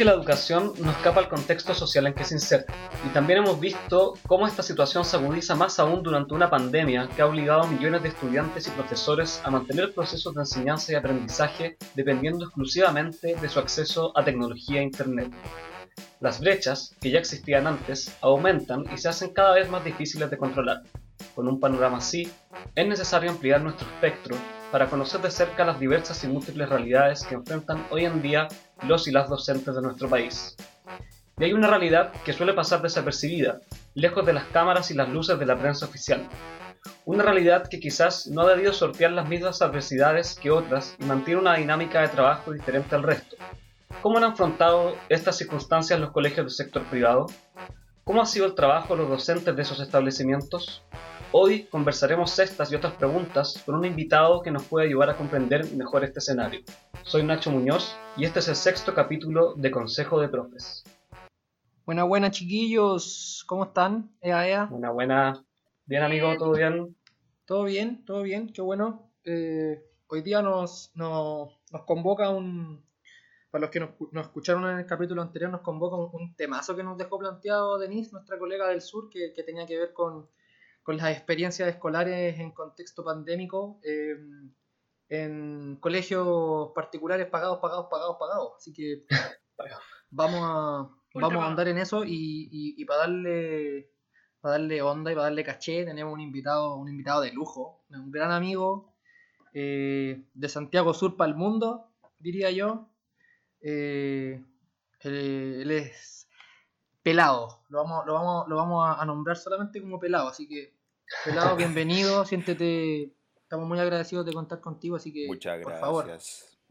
que la educación no escapa al contexto social en que se inserta, y también hemos visto cómo esta situación se agudiza más aún durante una pandemia que ha obligado a millones de estudiantes y profesores a mantener procesos de enseñanza y aprendizaje dependiendo exclusivamente de su acceso a tecnología e Internet. Las brechas, que ya existían antes, aumentan y se hacen cada vez más difíciles de controlar. Con un panorama así, es necesario ampliar nuestro espectro para conocer de cerca las diversas y múltiples realidades que enfrentan hoy en día los y las docentes de nuestro país. Y hay una realidad que suele pasar desapercibida, lejos de las cámaras y las luces de la prensa oficial. Una realidad que quizás no ha debido sortear las mismas adversidades que otras y mantiene una dinámica de trabajo diferente al resto. ¿Cómo han afrontado estas circunstancias los colegios del sector privado? ¿Cómo ha sido el trabajo de los docentes de esos establecimientos? Hoy conversaremos estas y otras preguntas con un invitado que nos puede ayudar a comprender mejor este escenario. Soy Nacho Muñoz y este es el sexto capítulo de Consejo de Profes. Buena, buena chiquillos, ¿cómo están? Ea, ea. Buena, buena. Bien amigo, ¿todo bien? Todo bien, todo bien, qué bueno. Eh, hoy día nos, nos, convoca un, para los que nos, escucharon en el capítulo anterior, nos convoca un, temazo que nos dejó planteado Denise, nuestra colega del sur, que, que tenía que ver con con las experiencias escolares en contexto pandémico eh, en colegios particulares pagados, pagados, pagados, pagados. Así que vamos a, vamos a andar en eso y, para darle para darle onda y para darle caché tenemos un invitado un invitado de lujo, un gran amigo eh, de Santiago Sur para el mundo, diría yo. Eh, él es Pelado. Lo vamos, lo vamos, lo vamos a nombrar solamente como Pelado. Así que, Pelado, bienvenido. Siéntete. Estamos muy agradecidos de contar contigo. Así que, Muchas por gracias. favor.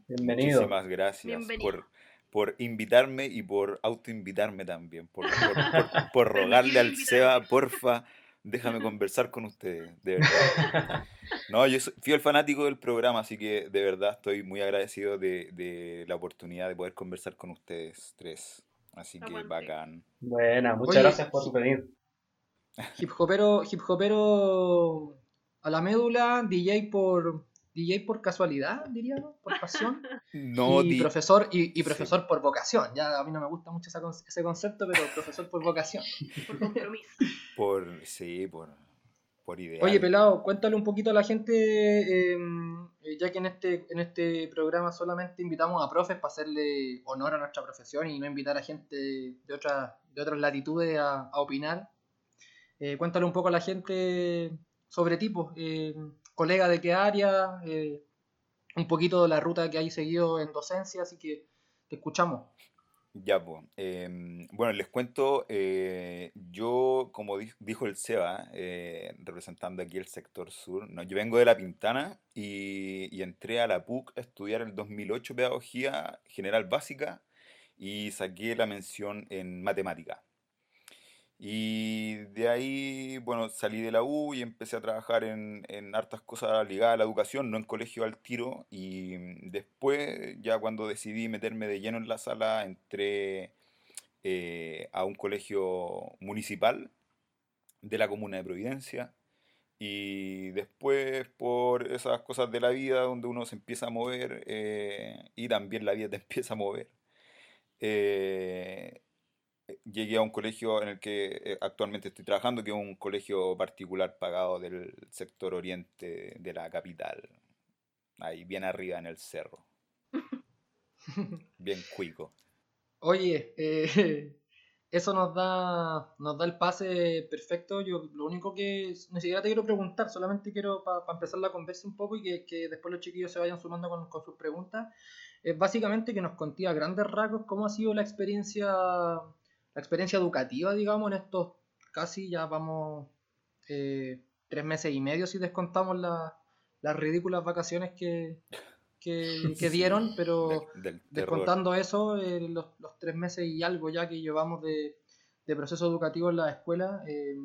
Bienvenido. Muchísimas gracias por, por invitarme y por autoinvitarme también. Por, por, por rogarle al Seba, porfa, déjame conversar con ustedes, de verdad. No, yo soy fiel fanático del programa, así que de verdad estoy muy agradecido de, de la oportunidad de poder conversar con ustedes tres. Así que bacán. Buena, muchas gracias por su venir. Hip hopero, hip hopero a la médula, DJ por DJ por casualidad, diría, ¿no? Por pasión. No, y profesor, y, profesor por vocación. Ya a mí no me gusta mucho ese concepto, pero profesor por vocación. Por compromiso. Por, sí, por, Oye, Pelado, cuéntale un poquito a la gente, em, eh, ya que en este, en este programa solamente invitamos a profes para hacerle honor a nuestra profesión y no invitar a gente de, otras de otras latitudes a, opinar. Eh, cuéntale un poco a la gente sobre tipo, eh, colega de qué área, un poquito de la ruta que hay seguido en docencia, así que te escuchamos. Ya, pues. bueno, les cuento, eh, yo, como dijo el Seba, eh, representando aquí el sector sur, no, yo vengo de La Pintana y, y entré a la PUC a estudiar el 2008 Pedagogía General Básica y saqué la mención en Matemática. Y de ahí, bueno, salí de la U y empecé a trabajar en, en hartas cosas ligadas a la educación, no en colegio al tiro. Y mm, después, ya cuando decidí meterme de lleno en la sala, entré eh, a un colegio municipal de la comuna de Providencia. Y después, por esas cosas de la vida, donde uno se empieza a mover eh, y también la vida te empieza a mover, eh, llegué a un colegio en el que eh, actualmente estoy trabajando, que es un colegio particular pagado del sector oriente de la capital. Ahí, bien arriba en el cerro. Bien cuico. Oye, eh, eso nos da, nos da el pase perfecto. Yo lo único que ni siquiera te quiero preguntar, solamente quiero para empezar la conversa un poco y que, después los chiquillos se vayan sumando con, con sus preguntas. Es básicamente que nos conté a grandes rasgos cómo ha sido la experiencia la experiencia educativa, digamos, en estos casi ya vamos eh, tres meses y medio si descontamos las ridículas vacaciones que, que, dieron, pero descontando eso, eh, los, tres meses y algo ya que llevamos de, proceso educativo en la escuela, eh,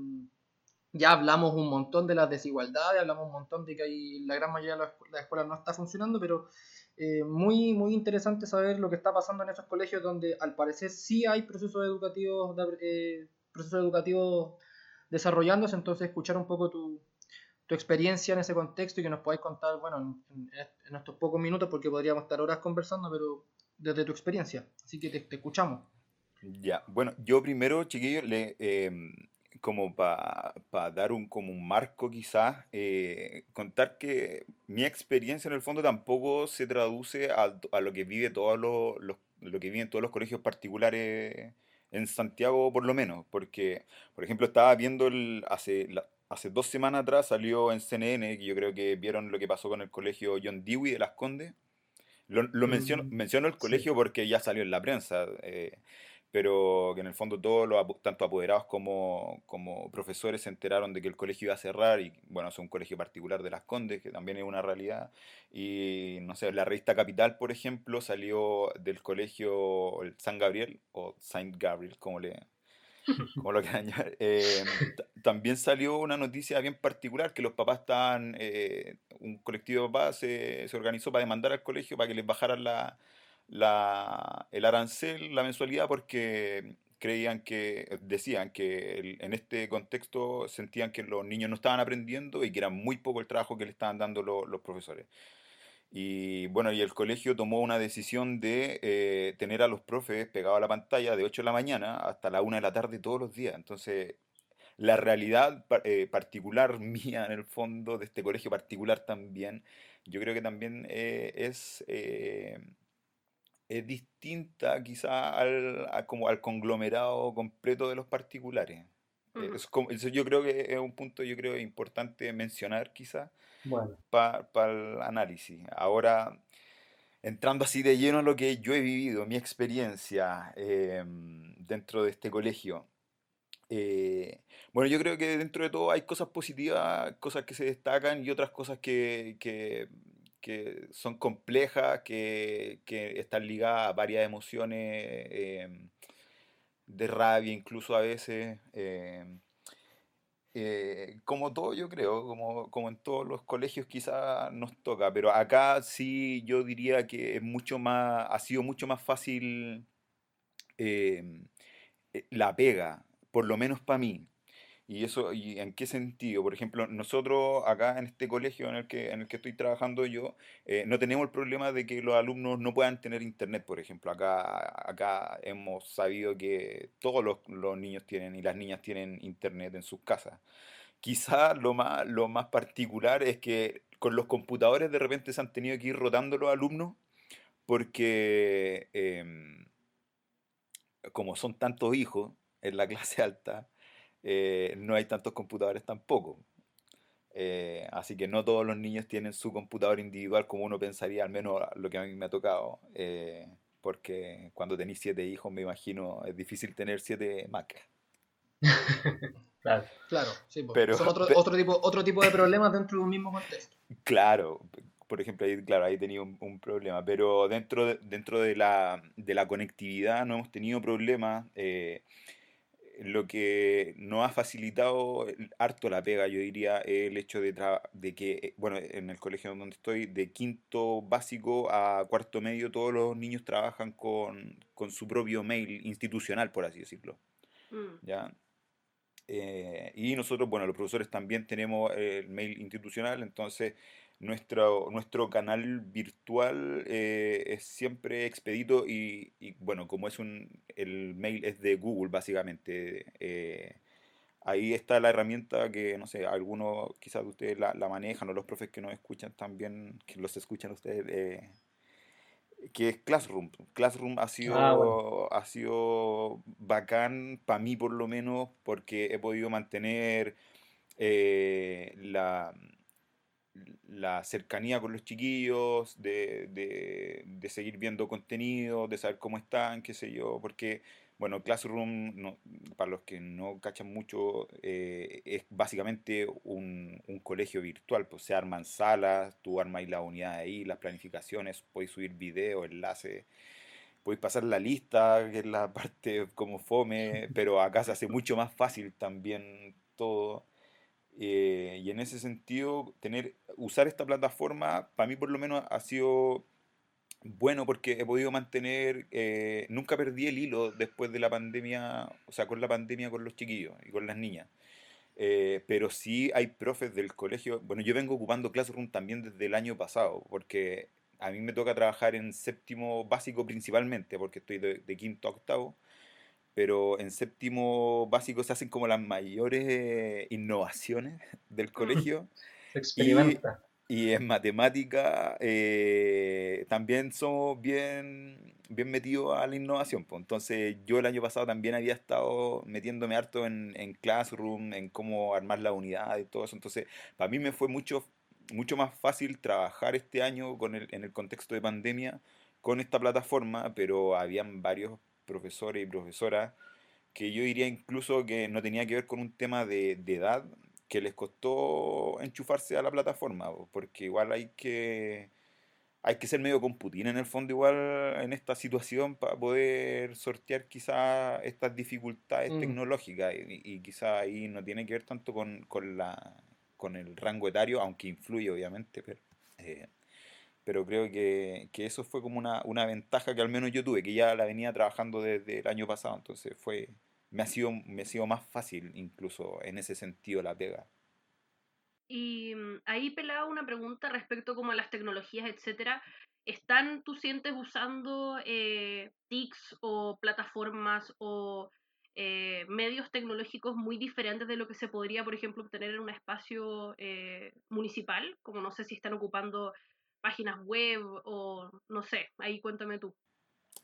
ya hablamos un montón de las desigualdades, hablamos un montón de que hay, la gran mayoría de las escuelas no está funcionando, pero eh, muy, muy interesante saber lo que está pasando en esos colegios donde al parecer sí hay procesos educativos, eh, procesos educativos desarrollándose, entonces escuchar un poco tu, tu, experiencia en ese contexto y que nos podáis contar, bueno, en, estos pocos minutos, porque podríamos estar horas conversando, pero desde tu experiencia. Así que te, escuchamos. Ya, bueno, yo primero, chiquillo, le, em, como para dar un, como un marco quizás, eh, contar que mi experiencia en el fondo tampoco se traduce a, a lo que vive todos los, los, lo que viven todos los colegios particulares en Santiago por lo menos, porque, por ejemplo, estaba viendo el, hace, hace dos semanas atrás salió en CNN, que yo creo que vieron lo que pasó con el colegio John Dewey de Las Condes. Lo, lo menciono, mm, menciono el colegio porque ya salió en la prensa. Eh, pero que en el fondo todos los, tanto apoderados como, como profesores se enteraron de que el colegio iba a cerrar y bueno, es un colegio particular de Las Condes, que también es una realidad. Y no sé, la revista Capital, por ejemplo, salió del colegio San Gabriel, o Saint Gabriel, como le, como lo quieran llamar. Eh, también salió una noticia bien particular, que los papás estaban, eh, un colectivo de papás se, se organizó para demandar al colegio para que les bajaran la la, el arancel, la mensualidad, porque creían que, decían que en este contexto sentían que los niños no estaban aprendiendo y que era muy poco el trabajo que le estaban dando los profesores. Y bueno, y el colegio tomó una decisión de eh, tener a los profes pegados a la pantalla de 8 de la mañana hasta la 1 de la tarde todos los días. Entonces, la realidad eh, particular mía en el fondo, de este colegio particular también, yo creo que también eh, es es distinta quizá al, como al conglomerado completo de los particulares. Eh, eso yo creo que es un punto yo creo importante mencionar quizá bueno. para el análisis. Ahora, entrando así de lleno a lo que yo he vivido, mi experiencia em, dentro de este colegio. Eh, bueno, yo creo que dentro de todo hay cosas positivas, cosas que se destacan y otras cosas que, que que son complejas, que, que están ligadas a varias emociones em, de rabia, incluso a veces. Em, eh, como todo, yo creo, como, como en todos los colegios quizás nos toca, pero acá sí yo diría que es mucho más, ha sido mucho más fácil em, eh, la pega, por lo menos para mí. ¿Y eso, y en qué sentido? Por ejemplo, nosotros acá en este colegio en el que, en el que estoy trabajando yo, eh, no tenemos el problema de que los alumnos no puedan tener internet, por ejemplo. Acá, acá hemos sabido que todos los, los niños tienen y las niñas tienen internet en sus casas. Quizás lo más, lo más particular es que con los computadores de repente se han tenido que ir rotando los alumnos porque em, como son tantos hijos en la clase alta, eh, no hay tantos computadores tampoco. Eh, así que no todos los niños tienen su computador individual como uno pensaría, al menos lo que a mí me ha tocado. Eh, porque cuando tenéis siete hijos, me imagino, es difícil tener siete Mac. claro, claro sí, pero, son otro, otro, tipo, otro tipo de problemas dentro de un mismo contexto. Claro, por ejemplo, ahí, claro, ahí tenía un, un, problema, pero dentro de, dentro de la, de la conectividad no hemos tenido problemas lo que nos ha facilitado harto la pega, yo diría, el hecho de, de que, eh, bueno, en el colegio donde estoy, de quinto básico a cuarto medio, todos los niños trabajan con, su propio mail institucional, por así decirlo. Mm. ¿Ya? Eh, y nosotros, bueno, los profesores también tenemos el mail institucional, entonces nuestro, nuestro canal virtual eh, es siempre expedito y, bueno, como es un, el mail es de Google básicamente, eh, ahí está la herramienta que, no sé, algunos quizás de ustedes la, manejan o los profes que nos escuchan también, que los escuchan ustedes, eh, que es Classroom. Classroom ha sido, ah, ha sido bacán, para mí por lo menos, porque he podido mantener la la cercanía con los chiquillos, de, de, seguir viendo contenido, de saber cómo están, qué sé yo, porque, bueno, Classroom, no, para los que no cachan mucho, eh, es básicamente un, un, colegio virtual, pues se arman salas, tú armas la unidad ahí, las planificaciones, puedes subir videos, enlaces, puedes pasar la lista, que es la parte como fome, pero acá se hace mucho más fácil también todo. Eh, y en ese sentido, tener, usar esta plataforma, para mí por lo menos ha sido bueno porque he podido mantener, eh, nunca perdí el hilo después de la pandemia, o sea, con la pandemia con los chiquillos y con las niñas. Eh, pero sí hay profes del colegio, bueno, yo vengo ocupando Classroom también desde el año pasado, porque a mí me toca trabajar en séptimo básico principalmente, porque estoy de, de quinto a octavo, pero en séptimo básico se hacen como las mayores innovaciones del colegio. Se experimenta. Y en matemática eh, también somos bien, bien metidos a la innovación. Pues. Entonces yo el año pasado también había estado metiéndome harto en, en Classroom, en cómo armar la unidad y todo eso. Entonces para mí me fue mucho, mucho más fácil trabajar este año con el, en el contexto de pandemia con esta plataforma, pero habían varios profesores y profesoras que yo diría incluso que no tenía que ver con un tema de, de edad, que les costó enchufarse a la plataforma, porque igual hay que hay que ser medio computín en el fondo igual en esta situación para poder sortear quizás estas dificultades Mm. tecnológicas y, y quizás ahí no tiene que ver tanto con, con la con el rango etario, aunque influye obviamente, pero eh, pero creo que, que eso fue como una, una ventaja que al menos yo tuve, que ya la venía trabajando desde el año pasado, entonces fue me ha sido me ha sido más fácil incluso en ese sentido la pega. Y mm, ahí pelaba una pregunta respecto como a las tecnologías, etcétera. ¿Están, tú sientes, usando eh, TICs o plataformas o eh, medios tecnológicos muy diferentes de lo que se podría, por ejemplo, obtener en un espacio eh, municipal? Como no sé si están ocupando páginas web o no sé, ahí cuéntame tú.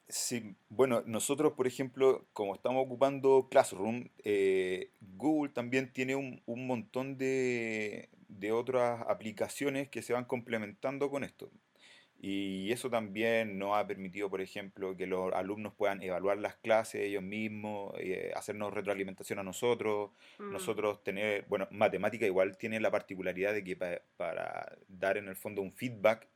Sí, bueno, nosotros, por ejemplo, como estamos ocupando Classroom, eh, Google también tiene un, un montón de, de otras aplicaciones que se van complementando con esto. Y eso también nos ha permitido, por ejemplo, que los alumnos puedan evaluar las clases ellos mismos, eh, hacernos retroalimentación a nosotros, Mm, nosotros tener, bueno, matemática igual tiene la particularidad de que pa- para dar en el fondo un feedback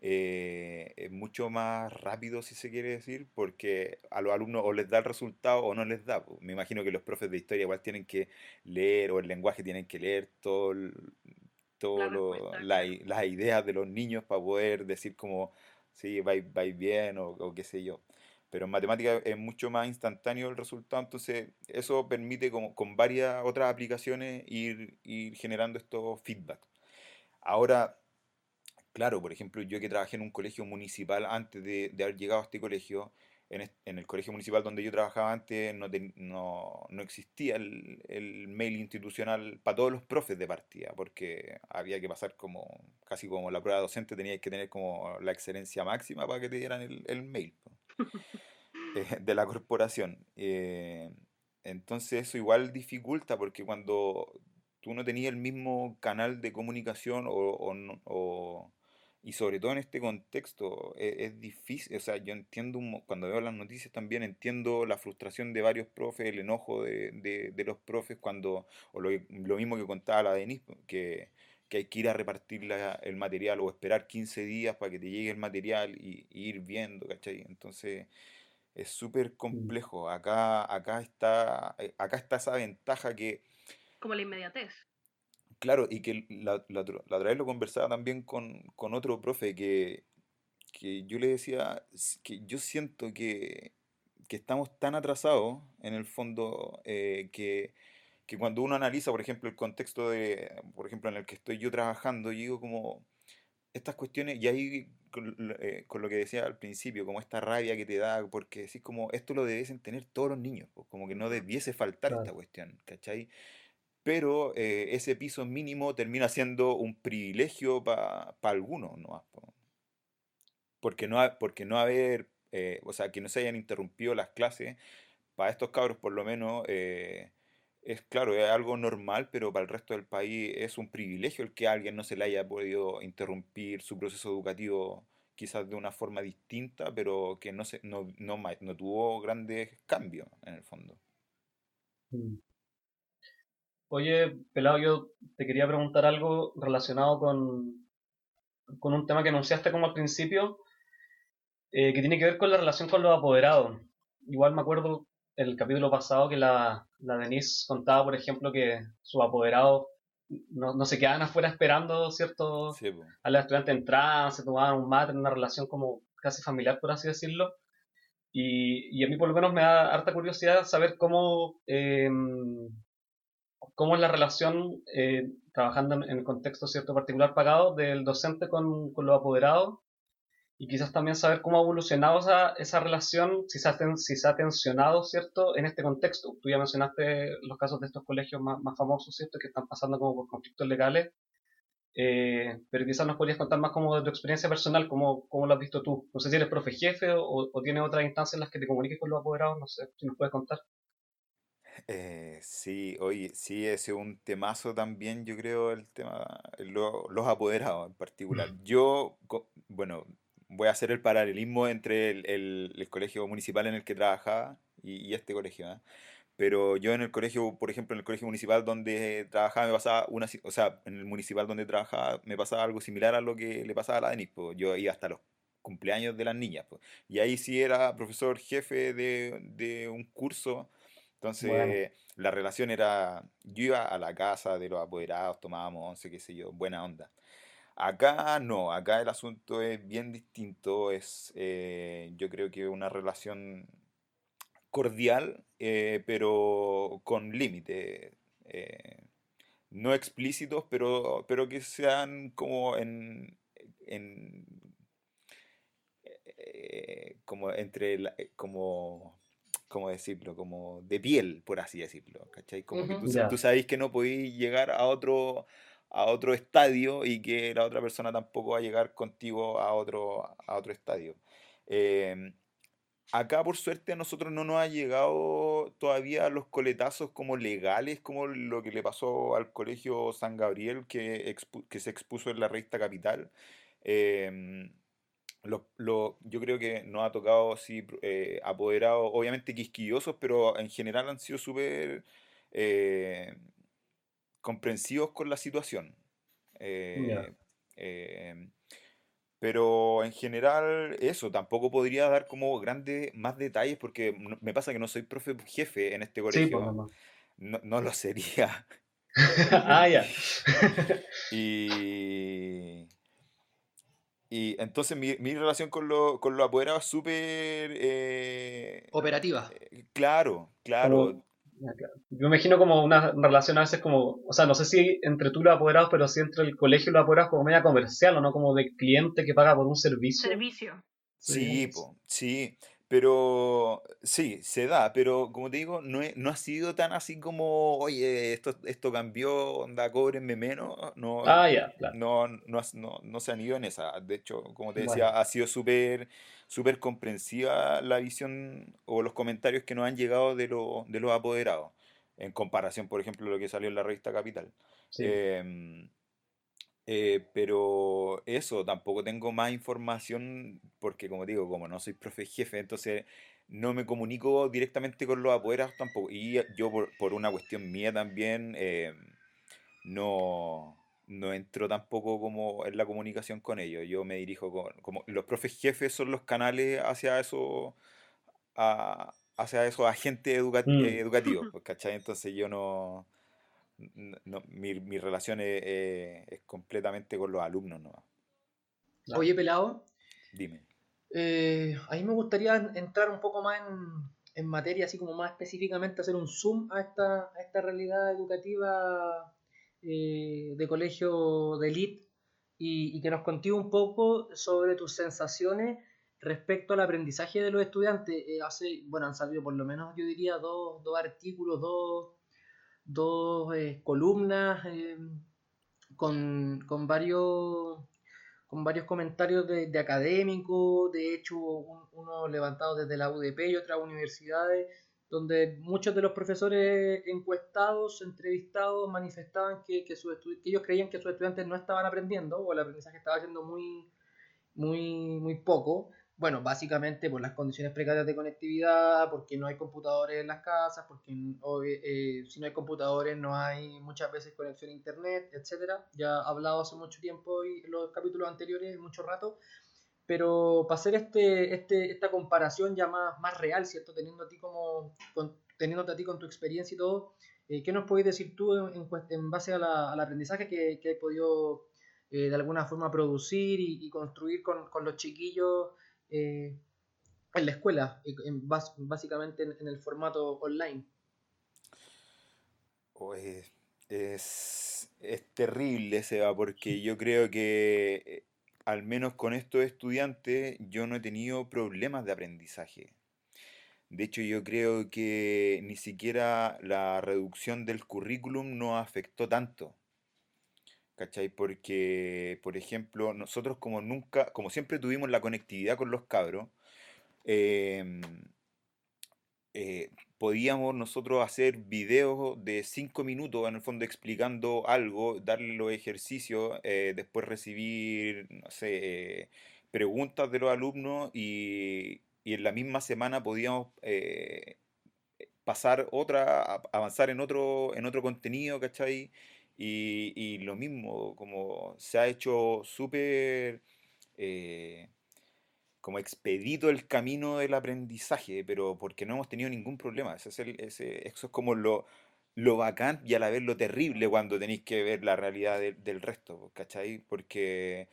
eh, es mucho más rápido, si se quiere decir, porque a los alumnos o les da el resultado o no les da. Me imagino que los profes de historia igual tienen que leer, o el lenguaje tienen que leer todo el- la las ideas de los niños para poder decir como, sí, vais, vais bien o, o qué sé yo. Pero en matemática es mucho más instantáneo el resultado, entonces eso permite como, con varias otras aplicaciones ir, ir generando estos feedbacks. Ahora, Claro, por ejemplo, yo que trabajé en un colegio municipal antes de, de haber llegado a este colegio, en, en el colegio municipal donde yo trabajaba antes no, ten- no, no existía el, el mail institucional para todos los profes de partida, porque había que pasar como casi como la prueba docente, tenías que tener como la excelencia máxima para que te dieran el, el mail eh, de la corporación. Eh, entonces eso igual dificulta porque cuando tú no tenías el mismo canal de comunicación o, o o- y sobre todo en este contexto e- es, difícil, o sea, yo entiendo un mo- cuando veo las noticias también entiendo la frustración de varios profes, el enojo de, de- de los profes cuando, o lo, lo mismo que contaba la Denise, que, que hay que ir a repartir la- el material o esperar 15 días para que te llegue el material y, y ir viendo, ¿cachai? Entonces... Es súper Mm. complejo. Acá, acá está, eh, acá está esa ventaja que, Como la inmediatez. Claro, y que la, la, la otra vez lo conversaba también con, con otro profe que, que yo le decía que yo siento que, que estamos tan atrasados en el fondo eh, que, que cuando uno analiza, por ejemplo, el contexto de, por ejemplo, en el que estoy yo trabajando, yo digo como estas cuestiones, y ahí con, lo eh, con lo que decía al principio, como esta rabia que te da, porque decís como esto lo debiesen tener todos los niños, pues, como que no debiese faltar esta cuestión, ¿cachai? Pero eh, ese piso mínimo termina siendo un privilegio para algunos, ¿no? Porque no, ha- porque no haber, eh, o sea, que no se hayan interrumpido las clases, para estos cabros por lo menos, eh, es claro, es algo normal, pero para el resto del país es un privilegio el que a alguien no se le haya podido interrumpir su proceso educativo quizás de una forma distinta, pero que no, se, no, no, no tuvo grandes cambios en el fondo. Mm. Oye, Pelado, yo te quería preguntar algo relacionado con, con un tema que anunciaste como al principio, eh, que tiene que ver con la relación con los apoderados. Igual me acuerdo el capítulo pasado que la, la Denise contaba, por ejemplo, que sus apoderados no, no se quedaban afuera esperando, ¿cierto? Sí. A los estudiantes entraban, se tomaban un mate, en una relación como casi familiar, por así decirlo. Y, y a mí por lo menos me da harta curiosidad saber cómo, eh, cómo es la relación, eh, trabajando en, el contexto cierto particular pagado, del docente con, con los apoderados y quizás también saber cómo ha evolucionado esa, esa relación, si se, ha, si se ha tensionado, ¿cierto?, en este contexto. Tú ya mencionaste los casos de estos colegios más, más famosos, ¿cierto?, que están pasando como por conflictos legales, eh, pero quizás nos podrías contar más como de tu experiencia personal, cómo, cómo lo has visto tú. No sé si eres profe jefe o, o tienes otras instancias en las que te comuniques con los apoderados, no sé, si nos puedes contar. Eh, sí, oye, sí, ese es un temazo también, yo creo, el tema, lo- los apoderados en particular. Yo, co- bueno, voy a hacer el paralelismo entre el, el- el colegio municipal en el que trabajaba y, y este colegio, ¿ah? Pero yo en el colegio, por ejemplo, en el colegio municipal donde trabajaba, me pasaba una, si- o sea, en el municipal donde trabajaba, me pasaba algo similar a lo que le pasaba a la Denis, pues. Yo iba hasta los cumpleaños de las niñas, pues. Y ahí sí era profesor jefe de, de un curso, Entonces la relación era, yo iba a la casa de los apoderados, tomábamos once, qué sé yo, buena onda. Acá no, acá el asunto es bien distinto, es eh, yo creo que una relación cordial, eh, pero con límite. eh, no explícitos, pero, pero que sean como en, en como entre como ¿cómo decirlo? Como de piel, por así decirlo, ¿cachai? Como que tú, Ujú. sa- tú ya, sabes que no podéis llegar a otro, a otro estadio y que la otra persona tampoco va a llegar contigo a otro, a otro estadio. Em, Acá, por suerte, a nosotros no nos ha llegado todavía los coletazos como legales, como lo que le pasó al Colegio San Gabriel, que, expu- que se expuso en la revista Capital. Em, lo- lo- yo creo que nos ha tocado, sí, eh, apoderados, obviamente quisquillosos, pero en general han sido súper eh, comprensivos con la situación. Eh, em, pero en general, eso, tampoco podría dar como grandes más detalles porque me pasa que no soy profe jefe en este Sí, pues colegio, no, no lo sería. Ah, ya. Y, y entonces mi, mi relación con, lo, con los apoderados es súper eh, Operativa. eh, claro, claro. Como. Yo me imagino como una relación a veces como, o sea, no sé si entre tú y los apoderados, pero sí entre el colegio y los apoderados como media comercial o no como de cliente que paga por un servicio. Servicio. Sí, Sí, po, sí, pero sí, se da, pero como te digo, no, es- no ha sido tan así como, oye, esto, esto cambió, onda, cóbrenme menos, no, Ah, ya, claro. no, no, has- no, no se han ido en esa. De hecho, como te Bueno, decía, ha sido súper súper comprensiva la visión o los comentarios que nos han llegado de, lo- de los apoderados, en comparación, por ejemplo, a lo que salió en la revista Capital. sí. Eh, pero eso, tampoco tengo más información porque, como digo, como no soy profe jefe, entonces no me comunico directamente con los apoderados tampoco. Y yo por, por una cuestión mía también eh, no, no entro tampoco como en la comunicación con ellos. Yo me dirijo con, como los profes jefes son los canales hacia eso, a- hacia esos agentes educa- eh, Mm, educativos, pues, ¿cachai? Entonces yo no, no- mi, mi relación es, es- es completamente con los alumnos, ¿no? claro. Oye, pelado, Dime. eh, a mí me gustaría en- entrar un poco más en, en materia, así como más específicamente hacer un zoom a esta, a esta realidad educativa eh, de colegio de elite y, y que nos contigo un poco sobre tus sensaciones respecto al aprendizaje de los estudiantes. Eh, hace, bueno, han salido por lo menos, yo diría, dos, dos artículos, dos, dos eh, columnas eh, con, con varios con varios comentarios de, académicos, de hecho un- uno levantado desde la UDP y otras universidades, donde muchos de los profesores encuestados, entrevistados, manifestaban que, que, sus que ellos creían que sus estudiantes no estaban aprendiendo o el aprendizaje estaba siendo muy, muy, muy poco. Bueno, básicamente por las condiciones precarias de conectividad, porque no hay computadores en las casas, porque eh, si no hay computadores no hay muchas veces conexión a internet, etcétera. Ya he hablado hace mucho tiempo y en los capítulos anteriores, mucho rato. Pero para hacer este, este, esta comparación ya más, más real, ¿cierto? Teniendo a ti como, con, teniéndote a ti con tu experiencia y todo, eh, ¿qué nos podéis decir tú en base a la- al aprendizaje que, que has podido eh, de alguna forma producir y, y construir con, con los chiquillos eh, en la escuela, en básicamente en, el formato online? Es, es, terrible, Seba, porque yo creo que eh, al menos con estos estudiantes, yo no he tenido problemas de aprendizaje. De hecho, yo creo que ni siquiera la reducción del currículum nos afectó tanto. ¿Cachai? Porque, por ejemplo, nosotros como nunca, como siempre tuvimos la conectividad con los cabros, em, eh, podíamos nosotros hacer videos de 5 minutos, en el fondo explicando algo, darle los ejercicios, eh, después recibir, no sé, preguntas de los alumnos y, y en la misma semana podíamos eh, pasar otra, avanzar en otro, en otro contenido, ¿cachai? Y, lo mismo, como se ha hecho súper eh, como expedito el camino del aprendizaje, pero porque no hemos tenido ningún problema. Ese es eso es como lo, lo bacán y a la vez lo terrible cuando tenéis que ver la realidad del del resto, ¿cachai? Porque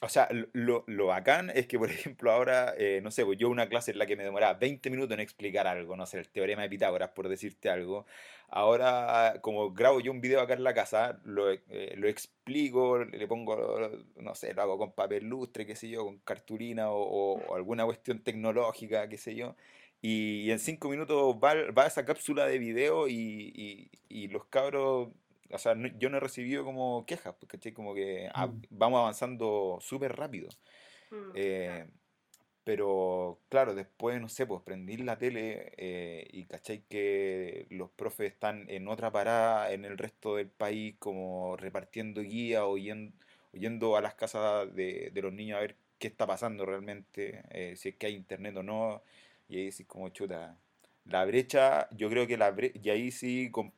o sea, lo, lo bacán es que, por ejemplo, ahora, eh, no sé, pues yo una clase en la que me demoraba 20 minutos en explicar algo, no sé, el teorema de Pitágoras, por decirte algo, ahora, como grabo yo un video acá en la casa, lo, eh, lo explico, le pongo, no sé, lo hago con papel lustre, qué sé yo, con cartulina o, o- o alguna cuestión tecnológica, qué sé yo, y, y en 5 minutos va, va esa cápsula de video y, y- y los cabros o sea, no- yo no he recibido como quejas, pues, ¿cachai? Como que ah, Mm. vamos avanzando súper rápido. Mm, claro. Eh, pero claro, después, no sé, pues prendí la tele eh, y cachai que los profes están en otra parada en el resto del país, como repartiendo guía o yen- o yendo a las casas de, de los niños a ver qué está pasando realmente, eh, si es que hay internet o no. Y ahí sí, como chuta. La brecha, yo creo que la brecha, y ahí sí com-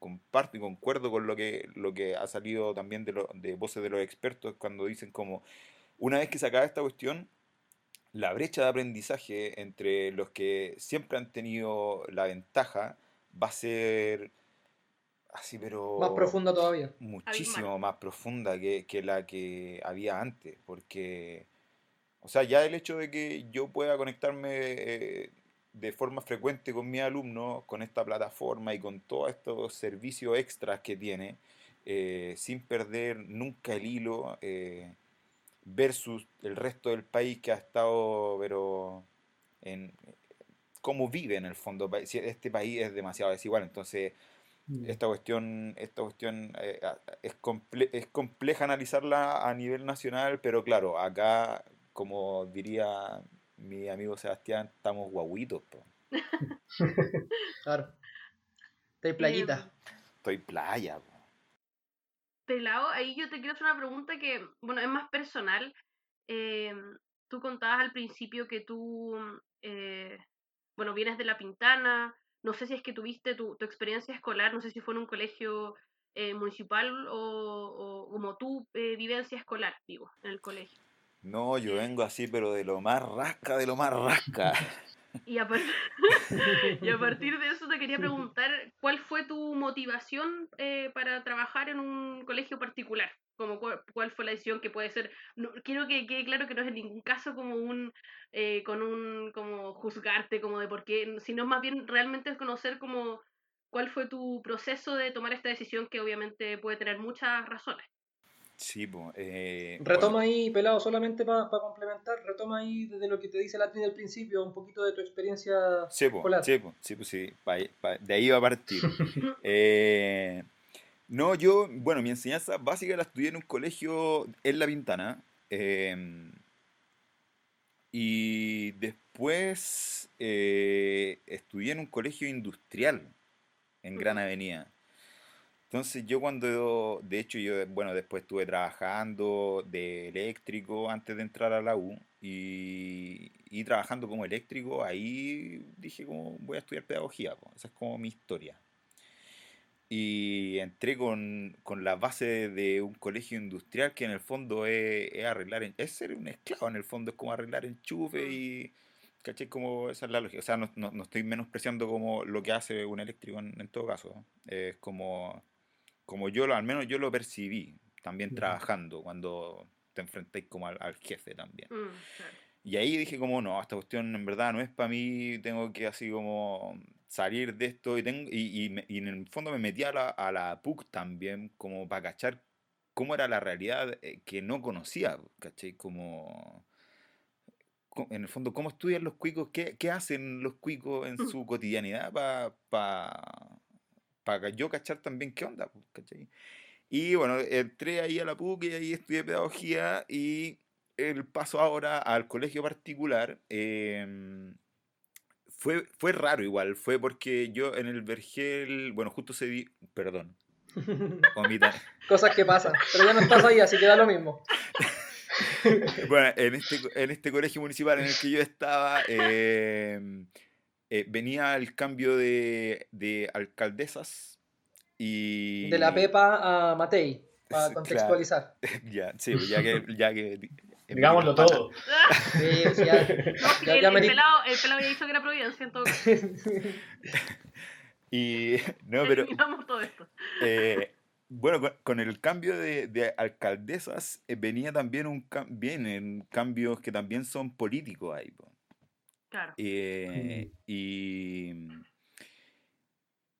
comparto y concuerdo con lo que, lo que ha salido también de, lo- de voces de los expertos cuando dicen como, una vez que se acaba esta cuestión, la brecha de aprendizaje entre los que siempre han tenido la ventaja va a ser así, Más pero profunda todavía. muchísimo más profunda que, que la que había antes, porque, o sea, ya el hecho de que yo pueda conectarme eh, de forma frecuente con mis alumnos, con esta plataforma y con todos estos servicios extras que tiene, eh, sin perder nunca el hilo, eh, versus el resto del país que ha estado, pero en cómo vive en el fondo. Este país es demasiado desigual, entonces Mm. esta cuestión, esta cuestión eh, es, comple- es compleja analizarla a nivel nacional, pero claro, acá, como diría mi amigo Sebastián, estamos guaguitos. po. Claro. Está ahí playita. Estoy playa. po. Pelao, ahí yo te quiero hacer una pregunta que, bueno, es más personal. Em, tú contabas al principio que tú, eh, bueno, vienes de La Pintana, no sé si es que tuviste tu, tu experiencia escolar, no sé si fue en un colegio eh, municipal o, o como tu eh, vivencia escolar, digo, en el colegio. No, yo vengo así, pero de lo más rasca, de lo más rasca. y, a partir de eso te quería preguntar, ¿cuál fue tu motivación eh, para trabajar en un colegio particular? Como cuál, fue la decisión que puede ser, no, quiero que quede claro que no es en ningún caso como un, eh, con un, como juzgarte, como de por qué, sino más bien realmente conocer como cuál fue tu proceso de tomar esta decisión que obviamente puede tener muchas razones. Sí, pues. eh, Retoma bueno, ahí, pelado, solamente para complementar, retoma ahí desde lo que te dice Lati del principio, un poquito de tu experiencia sí, escolar. sí, po, sí, po, sí, pa- pa- de ahí va a partir. Eh, no, yo, bueno, mi enseñanza básica la estudié en un colegio en La Pintana. em, y después eh, estudié en un colegio industrial en Gran. Avenida. Entonces yo cuando, de hecho yo, bueno, después estuve trabajando de eléctrico antes de entrar a la U y, y trabajando como eléctrico, ahí dije como voy a estudiar pedagogía, po, esa es como mi historia. Y entré con, con la base de un colegio industrial que en el fondo es, es arreglar, es ser un esclavo en el fondo, es como arreglar enchufe Mm. y, ¿cachai? Como esa es la lógica. O sea, no, no, no estoy menospreciando como lo que hace un eléctrico en, en todo caso. Es como, como yo, lo, al menos yo lo percibí, también trabajando, cuando te enfrentáis como al, al jefe también. Mm, claro. Y ahí dije como, no, esta cuestión en verdad no es para mí, tengo que así como salir de esto y, tengo, y, y, me- y en el fondo me metí a la, a la PUC también como para cachar cómo era la realidad eh, que no conocía, ¿cachai? Como, co- en el fondo, cómo estudian los cuicos, qué, qué hacen los cuicos en su cotidianidad para para yo cachar también qué onda, pues, ¿cachai? Y bueno, entré ahí a la PUC y ahí estudié pedagogía y el paso ahora al colegio particular em, fue, fue raro igual, fue porque yo en el Vergel, bueno, justo se di, perdón, omita. Cosas que pasan, pero ya no estás ahí, así que da lo mismo. Bueno, en este, en este colegio municipal en el que yo estaba, em, eh, venía el cambio de, de alcaldesas y... De la Pepa a Matei, para contextualizar. Ya, sí, pues, ya que... Ya que en Digámoslo todo. Sí, sí, ya, No, ya- el, ya me pelado, el pelado había dicho que era Providencia, en todo caso. Y no, pero todo esto. eh, bueno, con, el cambio de, de alcaldesas eh, venía también un vienen cambios que también son políticos ahí. po. Claro. Eh, y,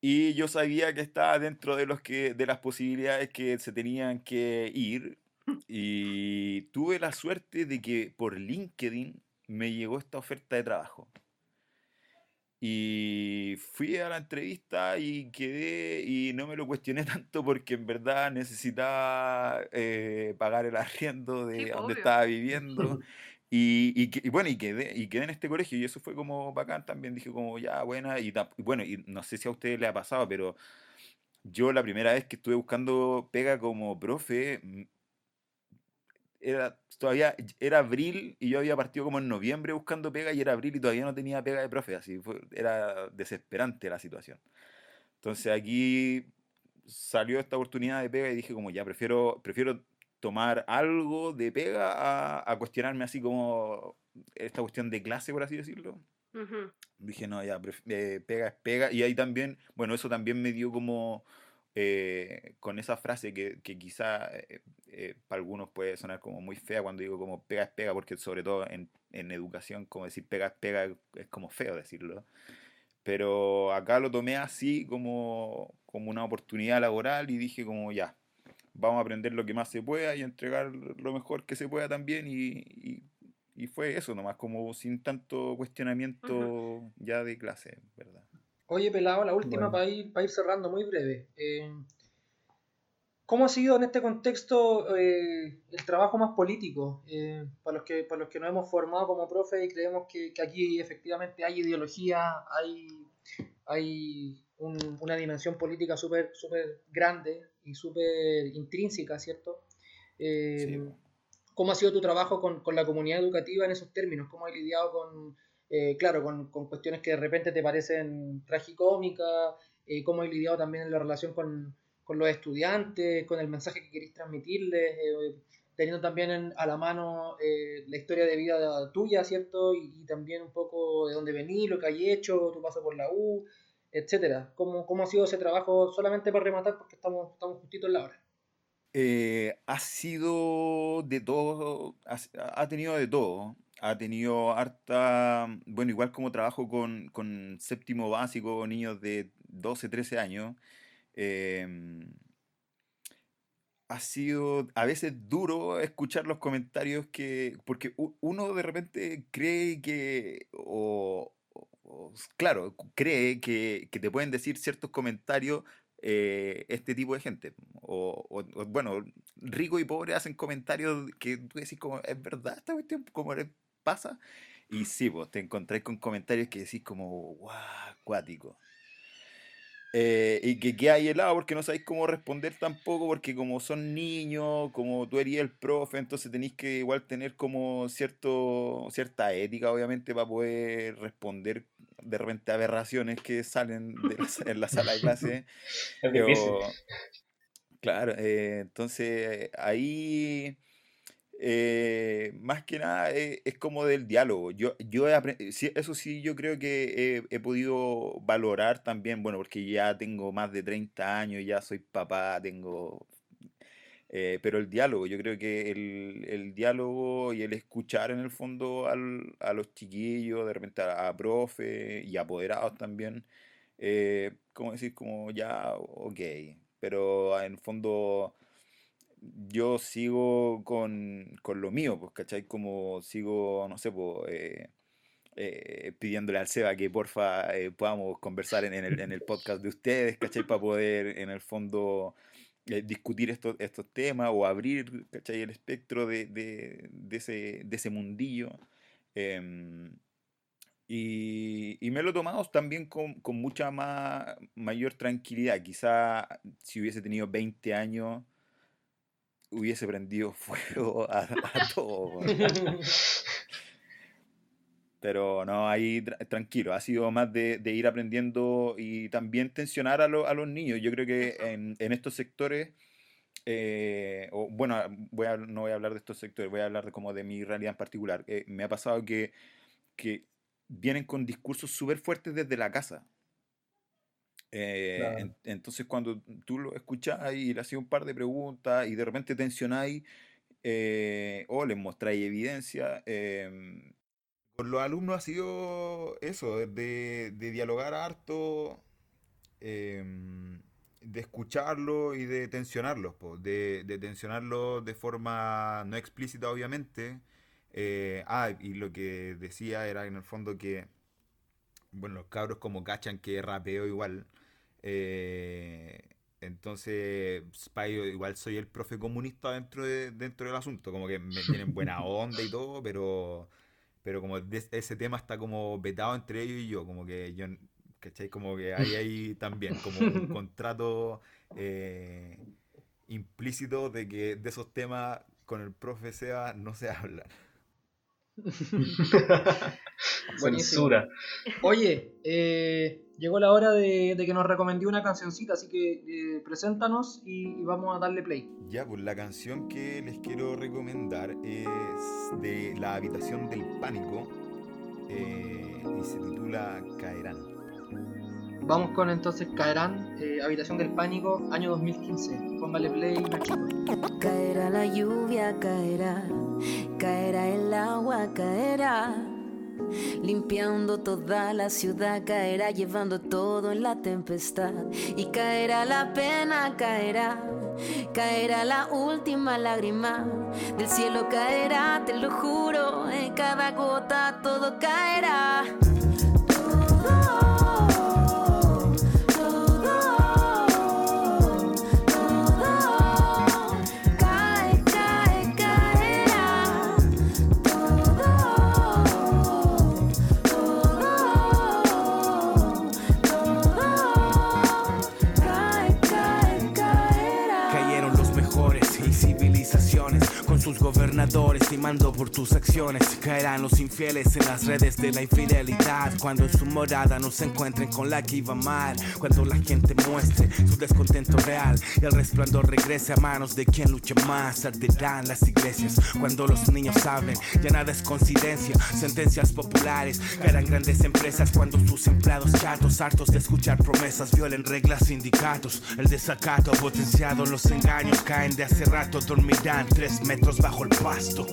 y yo sabía que estaba dentro de los que de las posibilidades que se tenían que ir y tuve la suerte de que por LinkedIn me llegó esta oferta de trabajo. Y fui a la entrevista y quedé y no me lo cuestioné tanto porque en verdad necesitaba eh, pagar el arriendo de Sí, donde obvio. estaba viviendo. Y, y, y bueno, y quedé, y quedé en este colegio y eso fue como bacán también. Dije como ya, buena. Y, y bueno, y no sé si a ustedes les ha pasado, pero yo la primera vez que estuve buscando pega como profe, mm, era todavía, era abril y yo había partido como en noviembre buscando pega y era abril y todavía no tenía pega de profe, así fue, era desesperante la situación. Entonces aquí salió esta oportunidad de pega y dije como ya prefiero, prefiero tomar algo de pega a, a cuestionarme así como esta cuestión de clase, por así decirlo. Ujú. Dije, no, ya, eh, pega es pega. Y ahí también, bueno, eso también me dio como eh, con esa frase que, que quizá eh, eh, para algunos puede sonar como muy fea cuando digo como pega es pega, porque sobre todo en, en educación, como decir pega es pega es como feo decirlo. Pero acá lo tomé así como, como una oportunidad laboral y dije como ya, vamos a aprender lo que más se pueda y entregar lo mejor que se pueda también y, y- y fue eso nomás, como sin tanto cuestionamiento ya de clase, ¿verdad? Oye, pelado, la última Bueno. para ir, para ir cerrando, muy breve. Eh, ¿Cómo ha sido en este contexto eh, el trabajo más político? Eh, para, los que, para los que nos hemos formado como profe y creemos que, que aquí efectivamente hay ideología, hay, hay un- una dimensión política súper súper grande y súper intrínseca, ¿cierto? Eh, Sí. ¿Cómo ha sido tu trabajo con, con la comunidad educativa en esos términos? ¿Cómo has lidiado con, eh, claro, con, con cuestiones que de repente te parecen tragicómicas? Eh, ¿Cómo has lidiado también en la relación con, con los estudiantes, con el mensaje que queréis transmitirles? eh, teniendo también en- a la mano eh, la historia de vida tuya, ¿cierto? Y, y también un poco de dónde venís, lo que hay hecho, tu paso por la U, etcétera. ¿Cómo, ¿Cómo ha sido ese trabajo? Solamente para rematar, porque estamos, estamos justito en la hora. Eh, ha sido de todo, ha, ha tenido de todo. Ha tenido harta, bueno, igual como trabajo con, con séptimo básico, niños de 12, 13 años, em, ha sido a veces duro escuchar los comentarios que, porque uno de repente cree que, o, claro, cree que, te pueden decir ciertos comentarios eh, este tipo de gente. O, o- bueno, rico y pobre hacen comentarios que tú decís como, ¿es verdad esta cuestión? ¿Cómo pasa? Y sí, pues te encontráis con comentarios que decís como, guau, acuático. Eh, y que queda ahí helado porque no sabéis cómo responder tampoco, porque como son niños, como tú eres el profe, entonces tenéis que igual tener como cierto, cierta ética, obviamente, para poder responder de repente aberraciones que salen de la en la sala de clase. Es difícil. o- claro, eh, entonces ahí eh, más que nada eh, es como del diálogo. Yo, yo he sí, eso sí, yo creo que he, he podido valorar también, bueno, porque ya tengo más de 30 años, ya soy papá, tengo... eh, pero el diálogo, yo creo que el, el diálogo y el escuchar en el fondo al- a los chiquillos, de repente a, a profe y apoderados también, eh, como decir, como ya, ok, pero en el fondo yo sigo con, con lo mío, pues, ¿cachai? Como sigo, no sé, eh, eh, pidiéndole al Seba que porfa eh, podamos conversar en, el, en el podcast de ustedes, ¿cachai? Para poder en el fondo discutir estos, estos temas o abrir, ¿cachai? El espectro de, de, de ese, de ese mundillo. Em, y, y me lo he tomado también con, con mucha más, mayor tranquilidad. Quizá si hubiese tenido 20 años hubiese prendido fuego a, a todo. Pero no, ahí tra- tranquilo, ha sido más de, de ir aprendiendo y también tensionar a, lo- a los niños. Yo creo que en, en estos sectores, eh, o, bueno, voy a- no voy a hablar de estos sectores, voy a hablar de, como de mi realidad en particular. Eh, me ha pasado que, que vienen con discursos súper fuertes desde la casa. Eh, Claro. en- entonces cuando tú lo escuchás y le hacías un par de preguntas y de repente tensionáis eh, o les mostráis evidencia, em, con los alumnos ha sido eso, de, de dialogar harto, em, de escucharlo y de tensionarlos, po, de, de tensionarlos de forma no explícita, obviamente. Eh, ah, y lo que decía era en el fondo que, bueno, los cabros como cachan que rapeo igual. Eh, entonces, pa' ellos igual soy el profe comunista dentro, de, dentro del asunto, como que me tienen buena onda y todo, pero pero como de- ese tema está como vetado entre ellos y yo, como que yo, ¿cachai? Como que hay ahí también como un contrato eh, implícito de que de esos temas con el profe Seba no se habla. Censura. Oye, eh, llegó la hora de, de que nos recomendé una cancioncita, así que eh, preséntanos y, y vamos a darle play. Ya, pues la canción que les quiero recomendar es de La Habitación del Pánico eh, y se titula Caerán. Vamos con entonces Caerán, eh, Habitación del Pánico, año 2015. Póngale play, Nachito. Caerá la lluvia, caerá, caerá el agua, caerá, limpiando toda la ciudad, caerá llevando todo en la tempestad. Y caerá la pena, caerá, caerá la última lágrima, del cielo caerá, te lo juro, en cada gota todo caerá. Con sus gobernadores timando por tus acciones. Caerán los infieles en las redes de la infidelidad cuando en su morada no se encuentren con la que iba mal. Cuando la gente muestre su descontento real y el resplandor regrese a manos de quien luche más. Arderán las iglesias cuando los niños hablen. Ya nada es coincidencia, sentencias populares. Caerán grandes empresas cuando sus empleados chatos, hartos de escuchar promesas, violen reglas, sindicatos. El desacato potenciado, los engaños caen de hace rato. Dormirán tres metros bajo el pasto.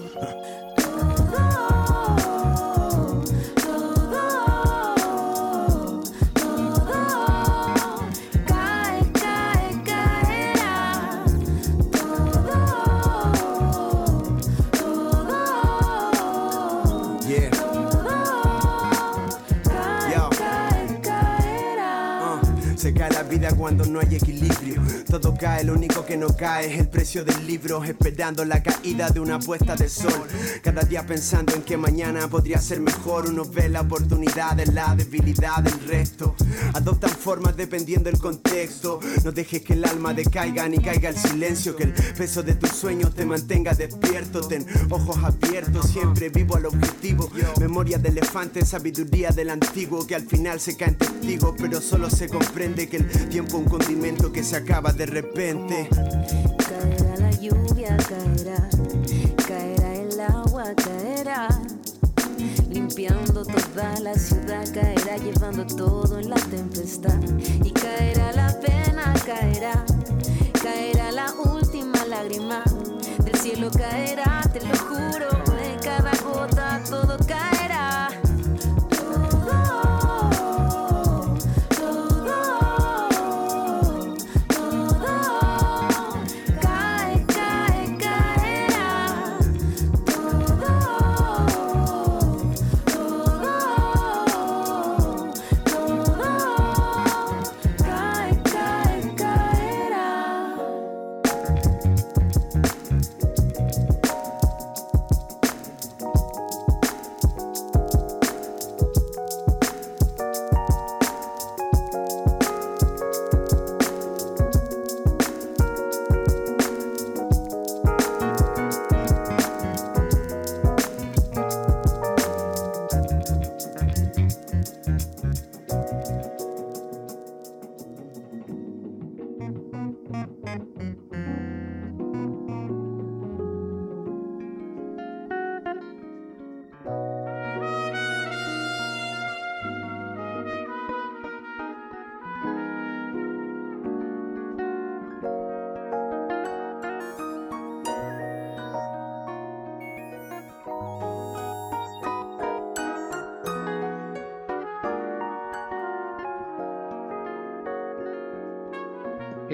Cuando no hay equilibrio. Todo cae, lo único que no cae es el precio del libro. Esperando la caída de una puesta de sol. Cada día pensando en que mañana podría ser mejor. Uno ve la oportunidad de la debilidad del resto. Adoptan formas dependiendo del contexto. No dejes que el alma decaiga ni caiga el silencio. Que el peso de tus sueños te mantenga despierto. Ten ojos abiertos, siempre vivo al objetivo. Memoria de elefante, sabiduría del antiguo. Que al final se caen testigos, pero solo se comprende que el tiempo es un condimento que se acaba de repente. Caerá la lluvia, caerá, caerá el agua, caerá, limpiando toda la ciudad, caerá llevando todo en la tempestad. Y caerá la pena, caerá, caerá la última lágrima, del cielo caerá, te lo juro,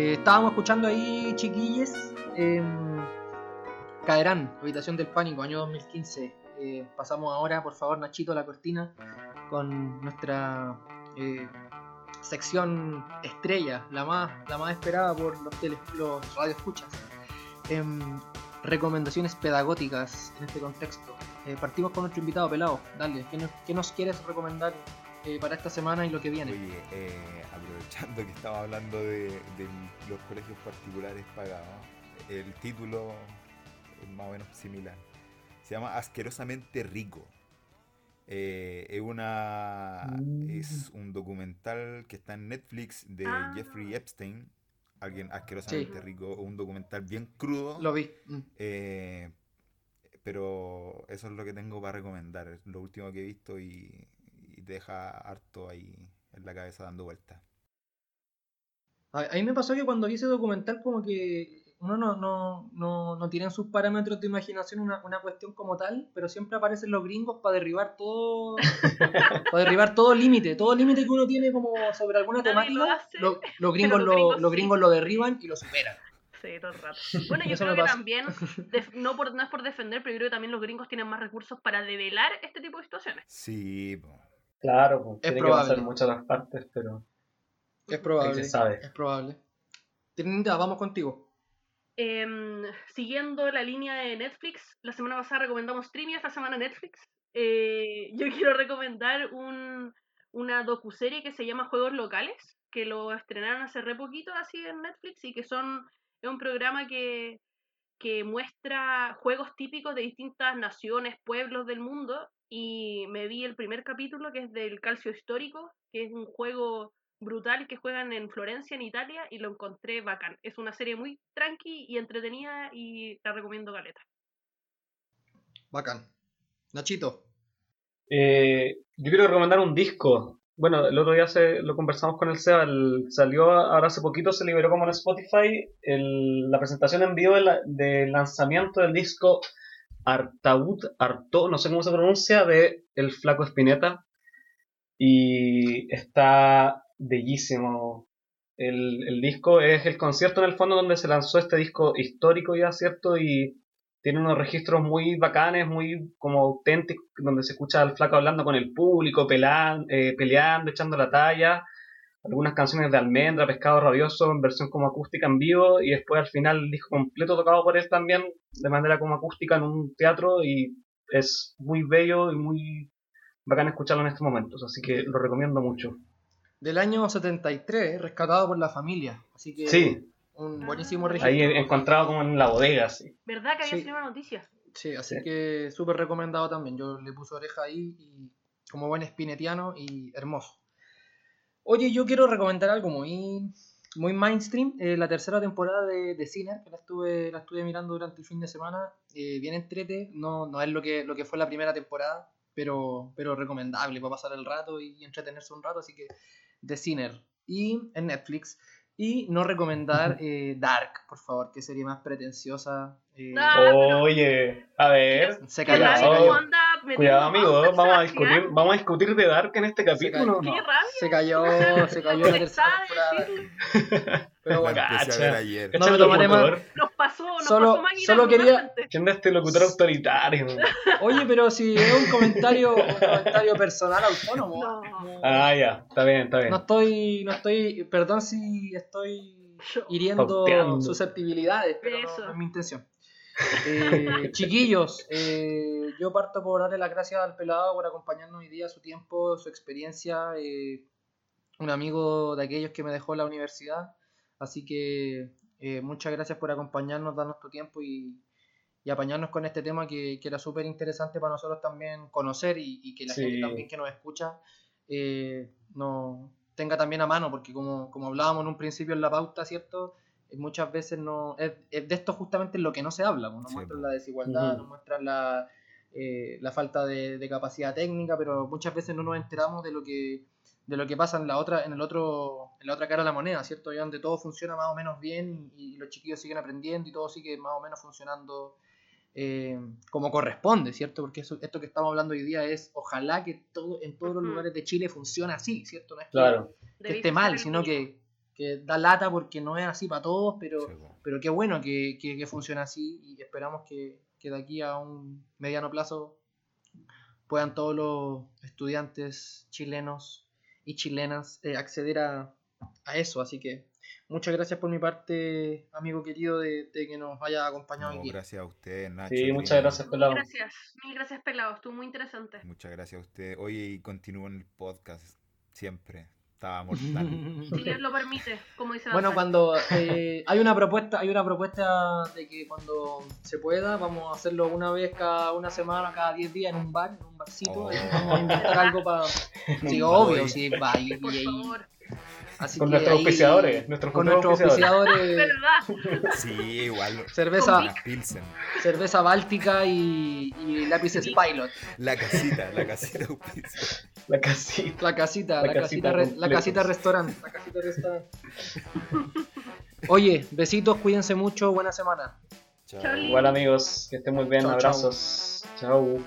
Eh, estábamos escuchando ahí, chiquilles, em, Caerán, Habitación del Pánico, año 2015. Eh, pasamos ahora, por favor, Nachito, a la cortina, con nuestra eh, sección estrella, la más, la más esperada por los, tele, los radioescuchas. Em, recomendaciones pedagógicas en este contexto. Eh, partimos con nuestro invitado pelado. Dale, ¿qué nos, qué nos quieres recomendar eh, para esta semana y lo que viene? Oye, eh, aprovechando que estamos hablando de, de los colegios particulares pagados, el título es más o menos similar. Se llama Asquerosamente Rico. Eh, es una es un documental que está en Netflix de Ah. Jeffrey Epstein, alguien asquerosamente Sí. rico, un documental bien crudo. Lo vi. Mm. Eh, pero eso es lo que tengo para recomendar. Es lo último que he visto y, deja harto ahí en la cabeza dando vueltas. A, a mí me pasó que cuando vi ese documental como que uno no, no, no, no tiene en sus parámetros de imaginación una, una cuestión como tal, pero siempre aparecen los gringos para derribar todo para derribar todo límite, todo límite que uno tiene como sobre alguna Nadie lo temática, hace, lo- los, gringos los lo, gringos los sí. gringos lo derriban y lo superan. Sí, todo el rato. Bueno, yo Eso creo que pasa. también, no, por, no es por defender, pero yo creo que también los gringos tienen más recursos para develar este tipo de situaciones. Sí, po. Claro, pues, tiene que probable. pasar muchas las partes, pero Es probable. se sabe. Es probable. Trinidad, vamos contigo. Em, siguiendo la línea de Netflix, la semana pasada recomendamos Streaming, esta semana Netflix. Eh, yo quiero recomendar un, una docuserie que se llama Juegos Locales, que lo estrenaron hace re poquito así en Netflix y que son es un programa que, que muestra juegos típicos de distintas naciones, pueblos del mundo y me vi el primer capítulo que es del Calcio Histórico, que es un juego brutal que juegan en Florencia, en Italia, y lo encontré bacán. Es una serie muy tranqui y entretenida y la recomiendo caleta. Bacán. Nachito. Eh, yo quiero recomendar un disco. Bueno, el otro día se, lo conversamos con el Seba. el- salió ahora hace poquito, se liberó como en Spotify el- la presentación en vivo de del lanzamiento del disco Artaud, Arto, no sé cómo se pronuncia, de El Flaco Espineta. Y está bellísimo. El, el disco es el concierto en el fondo donde se lanzó este disco histórico ya, ¿cierto? Y tiene unos registros muy bacanes, muy como auténticos, donde se escucha al flaco hablando con el público, eh, peleando, echando la talla, algunas canciones de Almendra, Pescado Rabioso en versión como acústica en vivo, y después al final el disco completo tocado por él también, de manera como acústica en un teatro, y es muy bello y muy bacán escucharlo en estos momentos, así que lo recomiendo mucho. Del año 73, rescatado por la familia. Así que Sí, un buenísimo Ah. registro. ahí encontrado como en la bodega, sí. ¿Verdad que había Sí. salido una noticia? Sí, así Sí. que súper recomendado también. Yo le puse oreja ahí y como buen espinetiano y hermoso. Oye, yo quiero recomendar algo muy, muy mainstream. eh, la tercera temporada de, de Sinner, que la estuve, la estuve mirando durante el fin de semana. eh, bien entrete. No, no es lo que, lo que fue la primera temporada, pero, pero recomendable para pasar el rato y entretenerse un rato. Así que The Sinner. Y en Netflix. Y no recomendar eh, Dark, por favor, que sería más pretenciosa. eh, pero- Oye, a ver, se ¿Qué cayó, se cuidado. amigo, vamos a discutir, vamos a discutir de Dark en este capítulo. Se cayó, se cayó la tercera temporada. Pero bueno, Cacha. ayer. No tomaré más. Pasó, nos Solo- pasó máquina solo quería- totalmente. ¿Quién es este locutor autoritario? oye, pero si es un comentario, un comentario personal autónomo. No. Ah, ya, está bien, está bien. No estoy, no estoy, perdón si estoy Yo- hiriendo Pauteando. susceptibilidades, pero no, Eso. no es mi intención. Eh, chiquillos, eh, yo parto por darle las gracias al pelado por acompañarnos hoy día, su tiempo, su experiencia, eh, un amigo de aquellos que me dejó en la universidad, así que eh, muchas gracias por acompañarnos, darnos tu tiempo y, y apañarnos con este tema que, que era súper interesante para nosotros también conocer y, y que la Sí. gente también que nos escucha eh, no tenga también a mano, porque como, como hablábamos en un principio en la pauta, ¿cierto? Eh, Muchas veces no es, es de esto justamente lo que no se habla, pues, nos Sí, muestran pues. la desigualdad, Ujú. nos muestran la, eh, la falta de, de capacidad técnica, pero muchas veces no nos enteramos de lo que de lo que pasa en la otra en el otro en la otra cara de la moneda, ¿cierto? Donde todo funciona más o menos bien y, y los chiquillos siguen aprendiendo y todo sigue más o menos funcionando eh, como corresponde, ¿cierto? Porque eso, esto que estamos hablando hoy día es ojalá que todo en todos los lugares de Chile funcione así, ¿cierto? No es que, Claro. que esté mal, sino que, que da lata porque no es así para todos, pero, Sí, pero qué bueno que, que, que funcione así y esperamos que, que de aquí a un mediano plazo puedan todos los estudiantes chilenos y chilenas eh, acceder a, a eso. Así que muchas gracias por mi parte, amigo querido, de, de que nos haya acompañado No, día. gracias a usted, Nacho. Sí, muchas gracias, pelado. Gracias, mil gracias pelado, estuvo muy interesante. Muchas gracias a usted. Oye, y continúen el podcast siempre. Estaba mortal. Si Dios lo permite, como dice Bueno, cuando eh, hay una propuesta, hay una propuesta de que cuando se pueda, vamos a hacerlo una vez cada una semana, cada 10 días en un bar, en un barcito, Oh. vamos a inventar algo para. Sí, obvio, sí, va y, y ahí- favor, Así Con que nuestros ahí- auspiciadores, nuestros con nuestros auspiciadores. Sí, igual. cerveza, Pilsen. cerveza báltica y, y lápices Pilot. La casita, la casita auspicia. La casita. La casita, La la, casita casita, re- la completos. casita restaurante. La casita restaurante. Oye, besitos, cuídense mucho, buena semana. Chao. Igual amigos, que estén muy bien, abrazos. Chao.